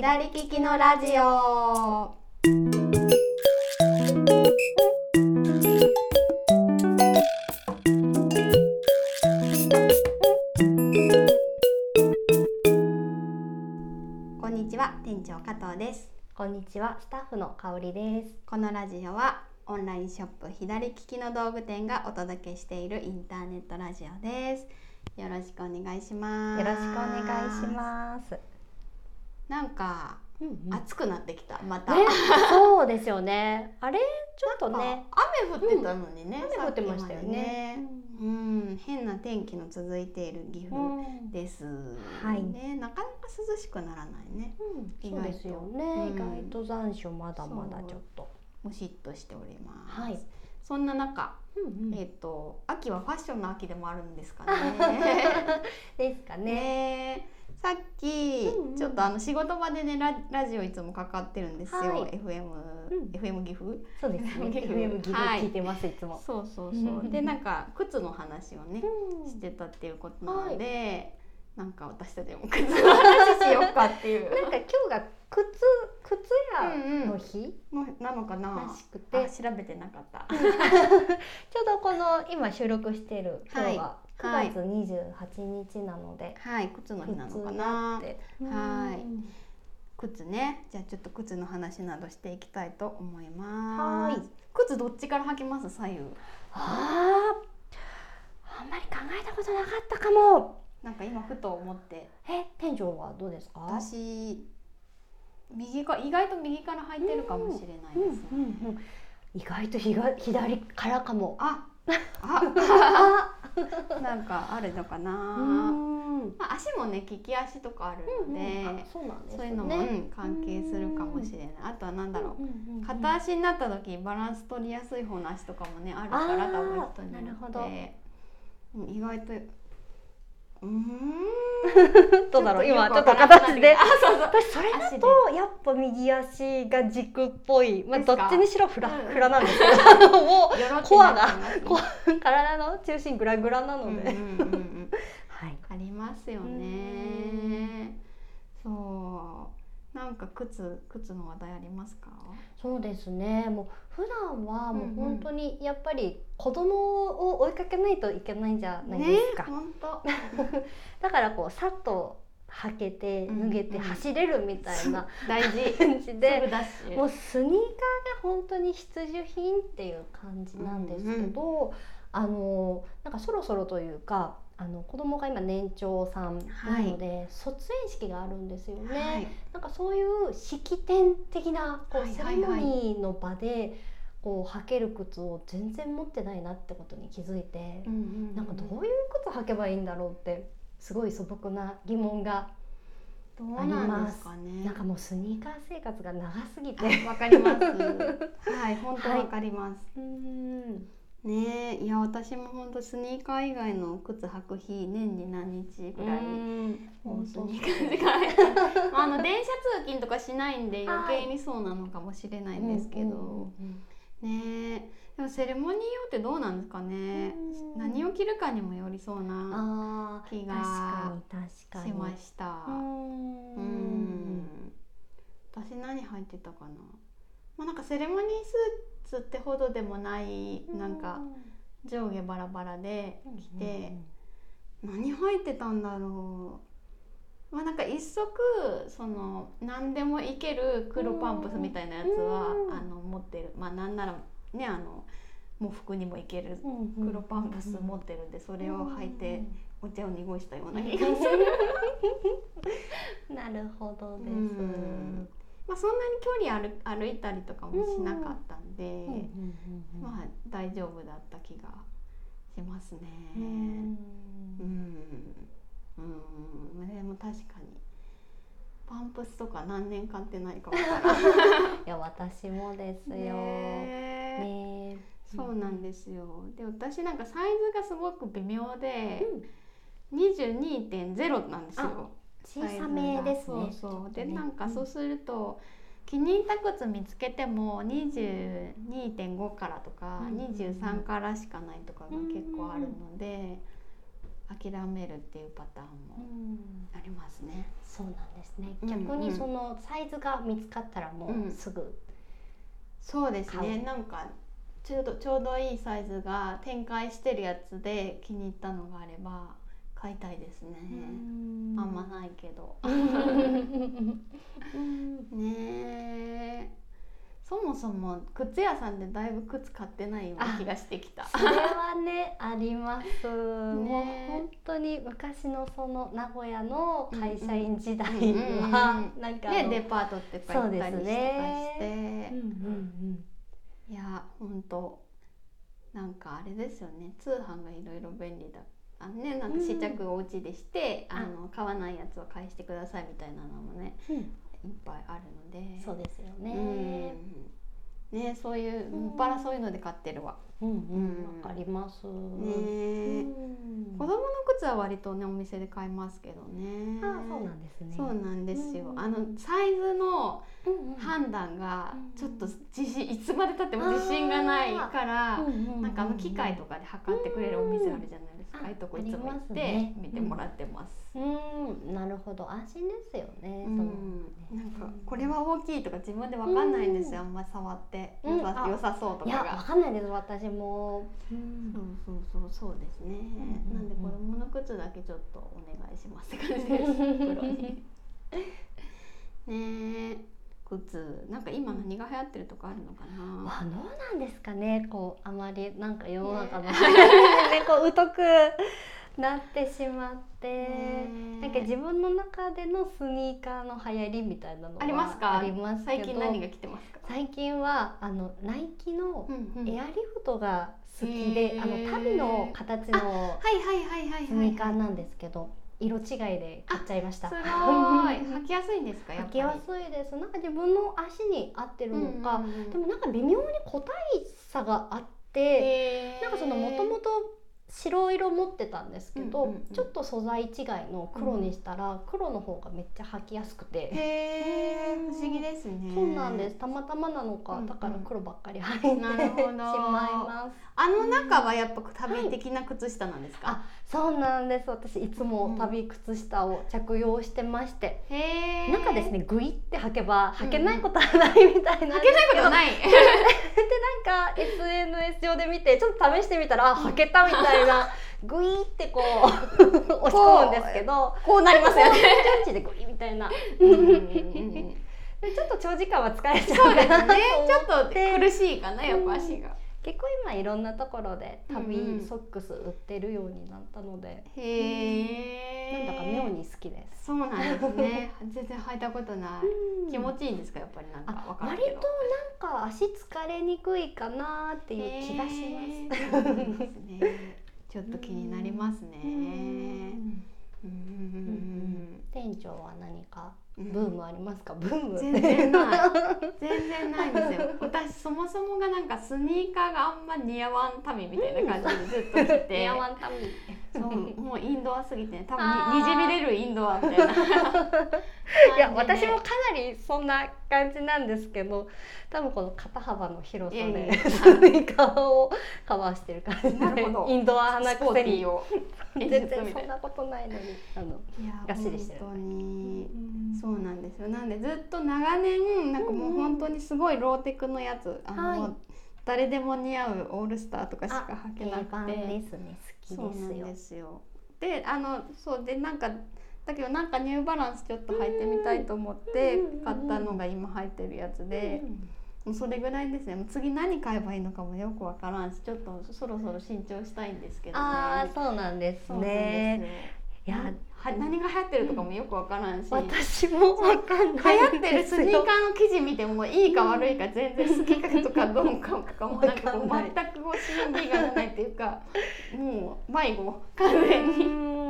左利きのラジオこんにちは店長加藤ですこんにちは、スタッフの香りです。このラジオはオンラインショップ左利きの道具店がお届けしているインターネットラジオですよろしくお願いしますよろしくお願いします。なんかうんうん。暑くなってきたまた、ね、そうですよね。あれ、ちょっとね。雨降ってたのにね、雨降ってましたよね。さっきまでうん、変な天気の続いている岐阜うん。です、はい。ね、なかなか涼しくならないね。意外と。そうですよね。うん。意外と残暑まだまだちょっと。ムシッとしております、はいそんな中、うんうん。えっ、と秋はファッションの秋でもあるんですかね。ですかね。ねさっき、うんうん。ちょっとあの仕事場でねララジオいつもかかってるんですよ、はい。FM、うん。FM 岐阜そうですね。岐阜 FM ギブはい。聞いてますいつも。そうそうそう。うん。でなんか靴の話をねうん。してたっていうことなので、なんか私たちも靴の話しようかっていう。なんか今日が靴靴屋の日？のなのかな？らしくあて、調べてなかった、ちょうどこの今収録してい。る今日ははい。9月28日なので、はい靴の日なのか靴なだって。はい。うん靴ね。じゃあちょっと靴の話などしていきたいと思います。はい。靴どっちから履きます？左右。あー。あんまり考えたことなかったかも。なんか今ふと思って。え店長はどうですか？私右か意外と右から履いてるかもしれないうんですね、うんうん意外とひが左からかも。あああ なんかあるのかな、うん。まあ、足もね利き足とかあるので、あそうなんですね。そういうのも、うん、関係するかもしれない。あとは何だろう、うんうんうん片足になった時バランス取りやすい方の足とかもねあるからあー多分人になるほど。うん意外とどうだろう今ちょっと形で。たあそうそう。私それだとやっぱ右足が軸っぽい、まあ、どっちにしろフラうんフラなんですけど、もよろってコアが体の中心グラグラなので、うんうんうんうん。はい。ありますようねそうなんか靴靴の話題ありますか？そうですね。もう普段はもう本当にやっぱり子供を追いかけないといけないんじゃないですか、本当。だからこうさっと履けてうん脱げてうん走れるみたいな大事。感じすでもうスニーカーが本当に必需品っていう感じなんですけど、あのなんかそろそろというかあの子供が今年長さんなので、卒園式があるんですよね。はい。なんかそういう式典的なこう、はいセレモニーの場でこう履ける靴を全然持ってないなってことに気づいて、うんうんうんなんかどういう靴履けばいいんだろうってすごい素朴な疑問がどうなんですかね。なんかもうスニーカー生活が長すぎて。あ わかります。はい本当わかります、うんねえいや私も本当スニーカー以外の靴履く日年に何日ぐらいもうスニーカーで帰ってあの電車通勤とかしないんで余計にそうなのかもしれないんですけど、ねえ。でもセレモニー用ってどうなんですかね。うん。何を着るかにもよりそうなあ気がしました。ううんん。私何履いてたかなまあなんかセレモニースーツってほどでもないなんか上下バラバラで着て、何履いてたんだろう。まあなんか一足その何でもいける黒パンプスみたいなやつはうん。あの持ってる。まあなんならねあの喪服にもいけるうん黒パンプス持ってるんでそれを履いてお茶を濁したような気がする。なるほどです。うんまあそんなに距離歩歩いたりとかもしなかったんで、まあ大丈夫だった気がしますね。うんうん、うん、でも確かにパンプスとか何年買ってないかもからん。いや私もですよ。ねねそうなんですよ。で私なんかサイズがすごく微妙でうん22.0なんですよ。小さめですね。そうそう。でなんかそうすると、気に入った靴見つけても22.5からとか、うん23からしかないとかが結構あるので、諦めるっていうパターンもありますね。そうなんですね。うんうん。逆にそのサイズが見つかったらもうん。うすぐ、そうですね。なんかちょうどちょうどいいサイズが展開してるやつで気に入ったのがあれば買いたいですね。あんまないけど。ねえ。そもそも靴屋さんでだいぶ靴買ってないような気がしてきた。それはねあります。もうね本当に昔のその名古屋の会社員時代はうんなんかねデパートってか行ったりとかして、ね。うんうんいや本当。なんかあれですよね。通販がいろいろ便利だあのねなんか試着をお家でして、うん。あの買わないやつは返してくださいみたいなのもねうん、いっぱいあるので。そうですよね。うん。ねそういううん。もっぱらそういうので買ってるわ。うんうん。うん。わかります。ね。うん。子供の靴は割とねお店で買いますけどね。あそうなんですね。そうなんですよ。うん。あのサイズの判断がうんちょっと自信いつまでたっても自信がないから、なんかあの機械とかで測ってくれるお店あるじゃないですか。うんああいうとこいつも行ってね見てもらってます。うん、なるほど、安心ですよね。うん。そのなんかこれは大きいとか自分でわかんないんですよ。あんま触って。うん。良さあ良さそうといや、わかが。かんないです、私も。うん。そうそうそうそうですね。うんなんで子供の靴だけちょっとお願いしますって感じです。ねえ、靴なんか今何が流行ってるとかあるのかな？まあ、どうなんですかね、こう、あまり、なんか世の中の。ね ね、こう、疎く。なってしまって。ねなんか自分の中でのスニーカーの流行りみたいなのはありますか？ありますけど最近何が来てますか？最近はあのナイキのうんうんエアリフトが好きへで、ーあの足袋の形のはいはいはいはいはい。スニーカーなんですけど、色違いで買っちゃいました。すごい履きやすいんですか。履きやすいです。なんか自分の足に合ってるのか、うんうんうんでもなんか微妙に個体差があって、なんかそのもともと白色持ってたんですけど、うんうんうんちょっと素材違いの黒にしたら、黒の方がめっちゃ履きやすくて。へえ不思議ですね。そうなんです。たまたまなのか、うんうんだから黒ばっかり履いて しまいます。あの中はやっぱ旅的な靴下なんですか？あ、そうなんです。私いつも旅靴下を着用してまして、へえ。中ですね、グイって履けばうん履けないことはないみたいなん履けないことない。でなんか SNS 上で見てちょっと試してみたらあ履けたみたいな グイーってこう押し込むんですけどこうなりますよね。ジャッジでグイーみたいなちょっと長時間は疲れちゃそうかなとすね。ちょっと思って苦しいかなやっぱ足が。結構今いろんなところでうんうん旅ソックス売ってるようになったので、へえ。なんだか妙に好きです。そうなんですね。全然履いたことない。気持ちちいいんですか？やっぱりなんかわあか割と。なんか足疲れにくいかなっていう気がします。ね。ちょっと気になりますね。うんうんうん店長は何か？うんブームありますか？ブーム全然ない。全然ないんですよ。私そもそもがなんかスニーカーがあんま似合わん民みたいな感じでずっと着て、ニアワンタミそうもうインドアすぎてね、多分にじみ出るインドアみたいな。いや私もかなりそんな感じなんですけど多分この肩幅の広さでやスニーカーをカバーしてる感じなるほど。で インドア派なスポーくせにを。全。然そんなことないのにあのいやがっしりしてる。本当に。そうなんですよ。なんでずっと長年なんかもう本当にすごいローテクのやつ、あの、はい。誰でも似合うオールスターとかしか履けなくて。ですね。好きですよ。ですよ。であのそうでなんかだけどなんかニューバランスちょっと履いてみたいと思って買ったのが今履いてるやつで、もうそれぐらいですね次何買えばいいのかもよくわからんしちょっとそろそろ新調したいんですけどねああそうなんですねいやは何が流行ってるとかもよくわからんし、私もわかんない行ってるスニーカーの記事見てもいいか悪いか全然好きかとかどうかとかもなんかこう全くこう心理がないっていうかもう迷子完全に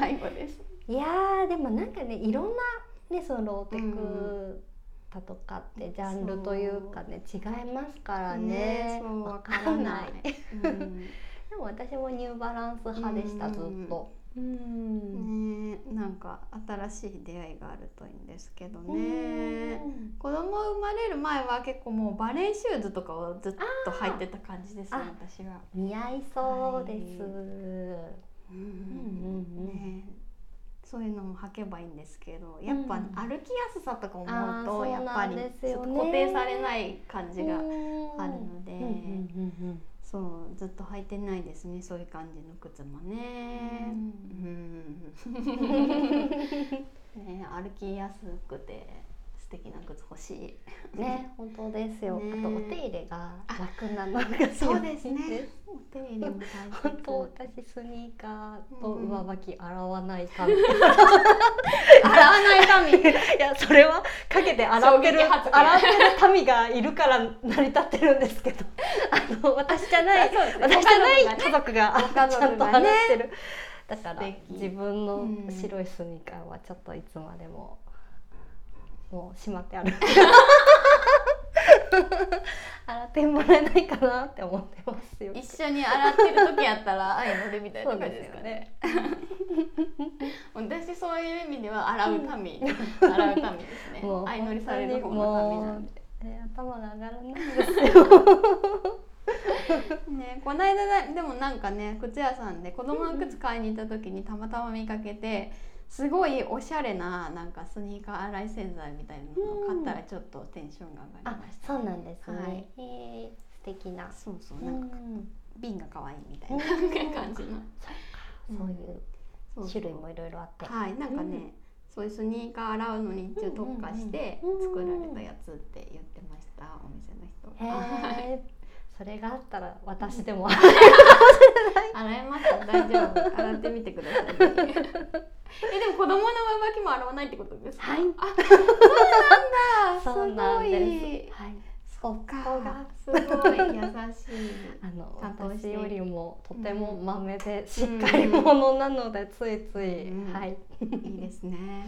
迷子です。いやーでもなんかねいろんなねそのローテクだとかってジャンルというかね違いますからね。そうわわからなない。い。うん。でも私もニューバランス派でしたうん。ずっと。うん。ねえなんか新しい出会いがあるといいんですけどうね。ん。子供生まれる前は結構もうバレーシューズとかをずっと履いてた感じですねあ私は。似合いそうです、はうんうんうん。ねそういうのも履けばいいんですけどやっぱうん。歩きやすさとか思うとやっぱり固定されない感じがあるので、そうずっと履いてないですねそういう感じの靴もね。うん。ね歩きやすくて。素敵な靴欲しい。うんね本当ですよ、ね。あとお手入れが楽なのがそうですね。お手入れも大切。本当私スニーカーと上履き洗わないか 洗わないために。いやそれはかけて洗ってる洗ってる民がいるから成り立ってるんですけど。あの私じゃないね。私じゃないご家族がご家ちゃんと洗ってる。だから自分のうん。白いスニーカーはちょっといつまでももうしまってある洗ってもらえないかなって思ってますよ一緒に洗ってる時やったら愛のるみたいな感じですかね。私そういう意味では洗うために、洗うためですね。相乗りされる方のためなんもで。うえー頭が上がらないですよ ね、この間だでもなんかね靴屋さんで子供の靴買いに行った時にたまたま見かけてすごいおしゃれななんかスニーカー洗い洗剤みたいなのを買ったらちょっとテンションが上がありました。そうなんですね、はい。えー素敵な。そうそううなんかん瓶が可愛いみたいなうん。感じの。そういう種類もいろいろあって。はい、なんかね、そういうスニーカー洗うのに一応特化してうんうんうん作られたやつって言ってました、お店の人。へえ それがあったら私でも 洗えます。大丈夫洗ってみてください、えでも子供の上履きも洗わないってことですか？はい。あそうそうなだ なんんです。すごい。はい。そっか。すごい。優しい。あの私よりもとてもうんまめでしっかり者なのでついつい、うんはい、いいですね。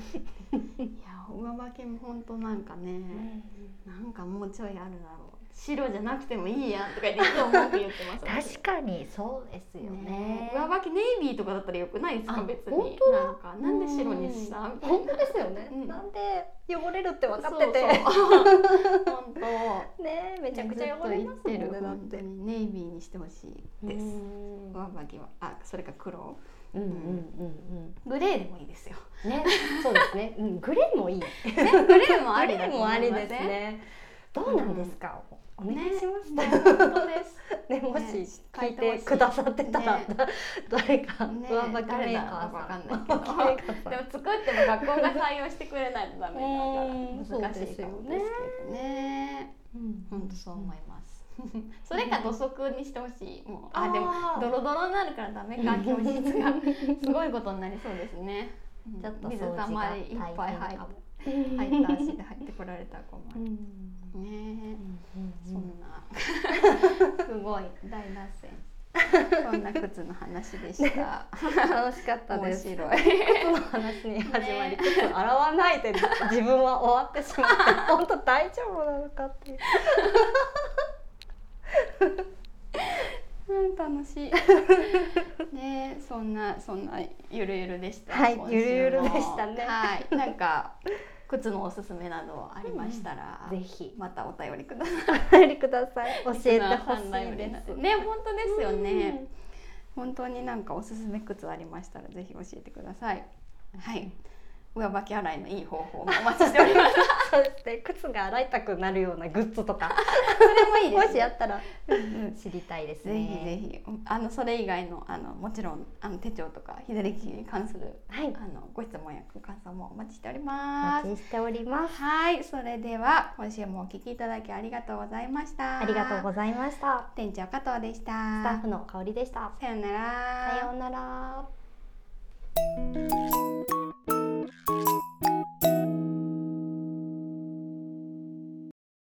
いや上履きも本当なんかね、なんかもうちょいあるだろう白じゃなくてもいいやんとか言っていつも文句言ってます。確かにそうですよね。上履きネイビーとかだったらよくないですか？あ別に。本当だ。なんかなんで白にした？みたい本な当ですよね、うん。なんで汚れるって分かってて。本当。ねめちゃくちゃ汚れますもんねだって。本当。にネイビーにしてほしいです。うん。上履きは。あそれか黒。うんうんうんグレーでもいいですよ。うんねそうですね、うん、グレーもいい。グレーもありだともありですね。どうなんですか、お願いします、ね本当です。ね、もしね聞いてくださってたら、ね。だ誰かね上履きメーカーさん、かわかんないけど。でも作っても学校が採用してくれないとダメだからうん 難しいかもですけどね。うん本当そう思います。それか土足にしてほしい。もうあでもドロドロになるからダメか教室が。すごいことになりそうですね。うんちょっと水たまりいっぱい入っ大変かもて入った足で入ってこられたら困うんる。ねえ、そうんんなすごい大脱線。そんな靴の話でした。楽しかった面です。白い。靴の話に始まり、ね靴洗わないで自分は終わってしまって、本当大丈夫なのかっていう。うん楽しい。ねえそんなそんなゆるゆるでした。はいゆるゆるでしたねはい、なんか靴のおすすめなどありましたら、ぜひまたお便りください。ください。教えてほしいねです。ね本当ですよね。本当になんかおすすめ靴ありましたらぜひ教えてください。はい。上履き洗いのいい方法もお待ちしております。そうですね。靴が洗いたくなるようなグッズとか、それもいいです、もしあったらうん知りたいですぜひぜね。ひあのそれ以外のあのもちろんあの手帳とか左利きに関するはい。あのご質問やご感想もお待ちしておりおます。待ちしております。はい、それでは今週もお聞きいただきありがとうございました。ありがとうございました。店長加藤でした。スタッフの香りでした。さようなら。さようなら。Thank you.